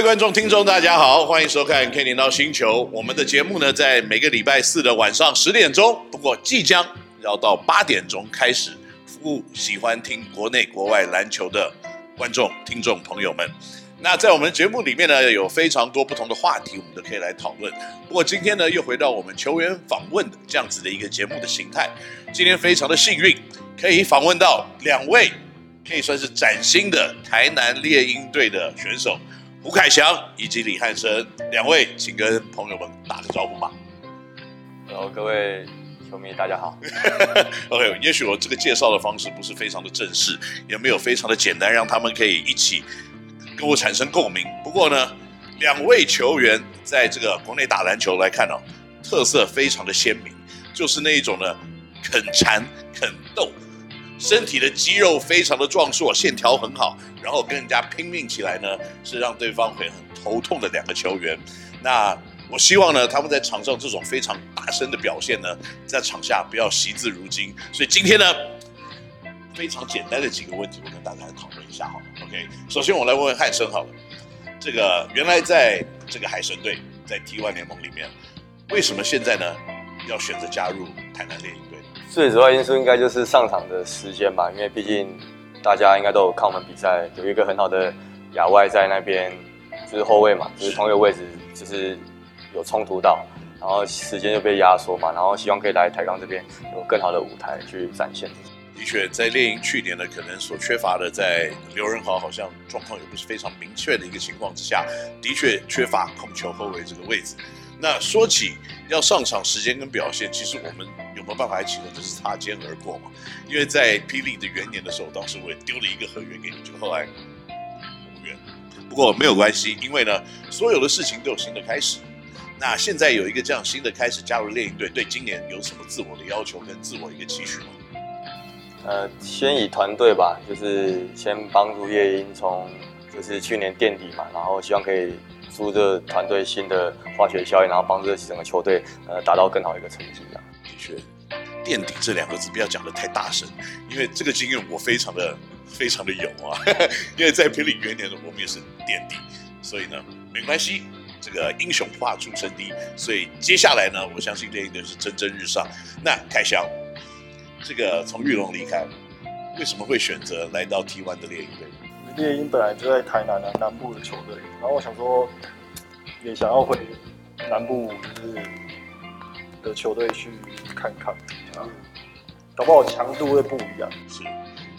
位观众、听众，大家好，欢迎收看《Ken 领导星球》。我们的节目呢，在每个礼拜四的晚上十点钟，不过即将要到八点钟开始，服务喜欢听国内国外篮球的观众、听众朋友们。那在我们节目里面呢，有非常多不同的话题，我们都可以来讨论。不过今天呢，又回到我们球员访问的这样子的一个节目的形态。今天非常的幸运，可以访问到两位可以算是崭新的台南猎鹰队的选手。胡凯翔以及李汉生两位，请跟朋友们打个招呼吧。Hello，各位球迷，大家好。OK，也许我这个介绍的方式不是非常的正式，也没有非常的简单，让他们可以一起跟我产生共鸣。不过呢，两位球员在这个国内打篮球来看哦，特色非常的鲜明，就是那一种呢，肯缠、肯斗。身体的肌肉非常的壮硕，线条很好，然后跟人家拼命起来呢，是让对方会很头痛的两个球员。那我希望呢，他们在场上这种非常大声的表现呢，在场下不要惜字如金。所以今天呢，非常简单的几个问题，我跟大家来讨论一下好了。OK，首先我来问问汉森好了，这个原来在这个海神队在 T1 联盟里面，为什么现在呢要选择加入台南猎鹰？最主要因素应该就是上场的时间吧，因为毕竟大家应该都有看我们比赛，有一个很好的亚外在那边，就是后卫嘛，就是同一个位置，就是有冲突到，然后时间就被压缩嘛，然后希望可以来台钢这边有更好的舞台去展现。的确，在猎鹰去年呢，可能所缺乏的，在刘仁豪好像状况也不是非常明确的一个情况之下，的确缺乏控球后卫这个位置。那说起要上场时间跟表现，其实我们有没有办法来形容，就是擦肩而过嘛？因为在霹雳的元年的时候，当时我也丢了一个合约给你，就后来无缘。不过没有关系，因为呢，所有的事情都有新的开始。那现在有一个这样新的开始，加入猎鹰队，对今年有什么自我的要求跟自我一个期许吗？呃，先以团队吧，就是先帮助猎鹰从就是去年垫底嘛，然后希望可以。出这团队新的化学效应，然后帮助这整个球队呃达到更好一个成绩啊。的确，垫底这两个字不要讲的太大声，因为这个经验我非常的非常的有啊。因为在霹雳元年呢，我们也是垫底，所以呢没关系，这个英雄不怕出身低。所以接下来呢，我相信猎鹰队是蒸蒸日上。那凯翔，这个从玉龙离开，为什么会选择来到 T1 的猎鹰队？猎鹰本来就在台南南南部的球队，然后我想说，也想要回南部就是的球队去看看，啊，搞不好强度会不一样。是，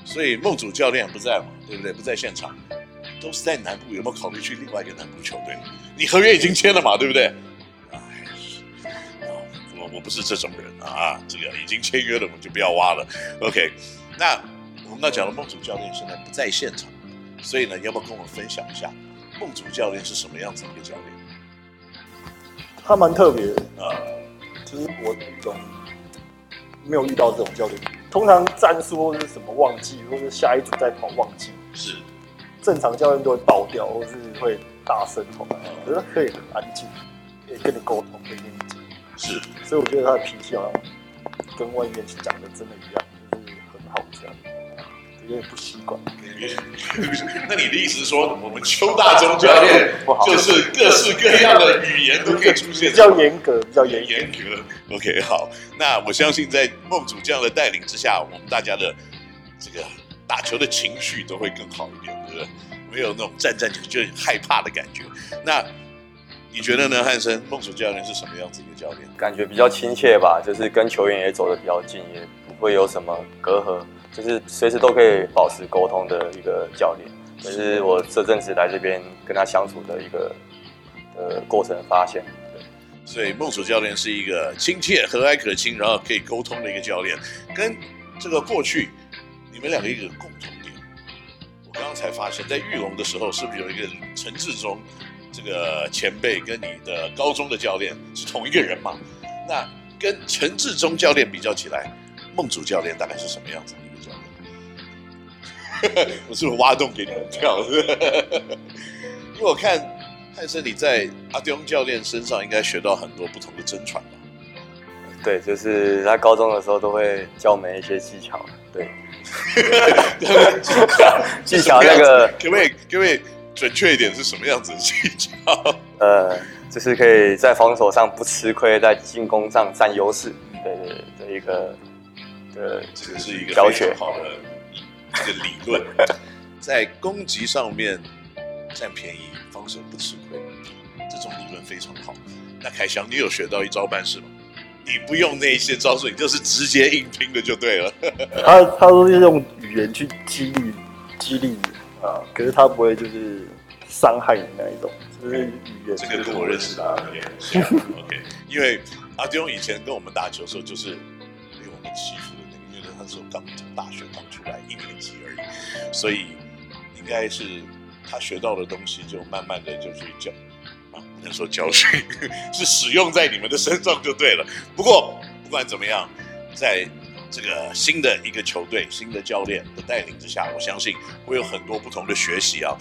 所以孟主教练不在嘛，对不对？不在现场，都是在南部，有没有考虑去另外一个南部球队？你合约已经签了嘛，对不对？哎，我我不是这种人啊，这个已经签约了，我们就不要挖了。OK，那我们那讲了孟主教练现在不在现场。所以呢，要不要跟我们分享一下孟主教练是什么样子的一个教练？他蛮特别的啊，其实我总没有遇到这种教练。通常战术或者是什么忘记，或者下一组再跑忘记，是正常教练都会爆掉，或是会大声吼。可是他可以很安静，可以跟你沟通，可以跟你讲。是，所以我觉得他的脾气好像跟外面讲的真的一样，就是很好这样。有点不习惯。那你的意思是说，我们邱大中教练就是各式各样的语言都可以出现，比较严格，比较严严格。OK，好，那我相信在孟主这样的带领之下，我们大家的这个打球的情绪都会更好一点，对不对？没有那种战战兢兢、害怕的感觉。那你觉得呢，汉森？孟主教练是什么样子一个教练？感觉比较亲切吧，就是跟球员也走得比较近，也不会有什么隔阂。就是随时都可以保持沟通的一个教练，这是我这阵子来这边跟他相处的一个呃过程发现。对，所以孟主教练是一个亲切、和蔼可亲，然后可以沟通的一个教练。跟这个过去你们两个一个共同点，我刚刚才发现，在玉龙的时候，是不是有一个陈志忠这个前辈跟你的高中的教练是同一个人嘛？那跟陈志忠教练比较起来，孟主教练大概是什么样子？我是不是挖洞给你们跳？因为我看汉森你在阿丢教练身上应该学到很多不同的真传吧？对，就是他高中的时候都会教我们一些技巧。对，技巧那个，可不可以可不可以准确一点是什么样子的技巧？呃，就是可以在防守上不吃亏，在进攻上占优势。对对对，这一个的这个是一个教学好的这个理论，在攻击上面占便宜，防守不吃亏，这种理论非常好。那凯翔，你有学到一招半式吗？你不用那些招数，你就是直接硬拼的就对了。他他说是用语言去激励激励你啊，可是他不会就是伤害你那一种，就是语言。这个跟我认识的，OK。因为阿丢以前跟我们打球的时候，就是被我们欺负的那个，因为他那时候刚从大学刚出来一年级而已，所以应该是他学到的东西，就慢慢的就去教啊。不能说教训，是使用在你们的身上就对了。不过不管怎么样，在这个新的一个球队、新的教练的带领之下，我相信会有很多不同的学习啊。